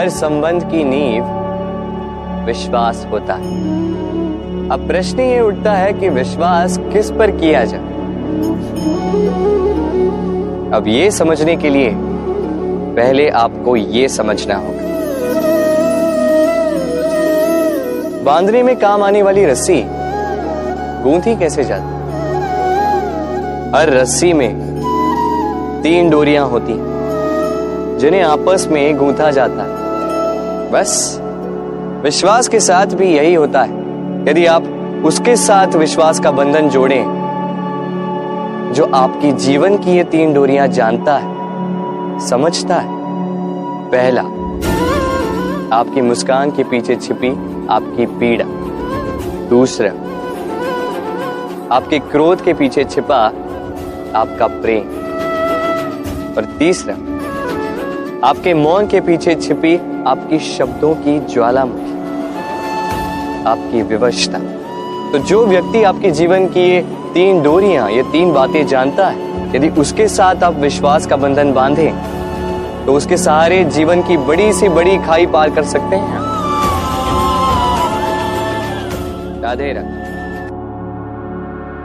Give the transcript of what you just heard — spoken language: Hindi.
हर संबंध की नींव विश्वास होता है। अब प्रश्न ये उठता है कि विश्वास किस पर किया जाए? अब ये समझने के लिए पहले आपको ये समझना होगा। बांधने में काम आने वाली रस्सी गूंथी कैसे जाती? हर रस्सी में तीन डोरियाँ होती जिन्हें आपस में गूंथा जाता है। बस विश्वास के साथ भी यही होता है। यदि आप उसके साथ विश्वास का बंधन जोड़ें, जो आपकी जीवन की ये तीन डोरियाँ जानता है, समझता है, पहला, आपकी मुस्कान के पीछे छिपी आपकी पीड़ा। दूसरा, आपके क्रोध के पीछे छिपा आपका प्रेम। और तीसरा आपके मौन के पीछे छिपी आपकी शब्दों की ज्वालामुखी, आपकी विवशता। तो जो व्यक्ति आपके जीवन की ये तीन डोरियाँ, ये तीन बातें जानता है, यदि उसके साथ आप विश्वास का बंधन बांधे तो उसके सहारे जीवन की बड़ी से बड़ी खाई पार कर सकते हैं। राधे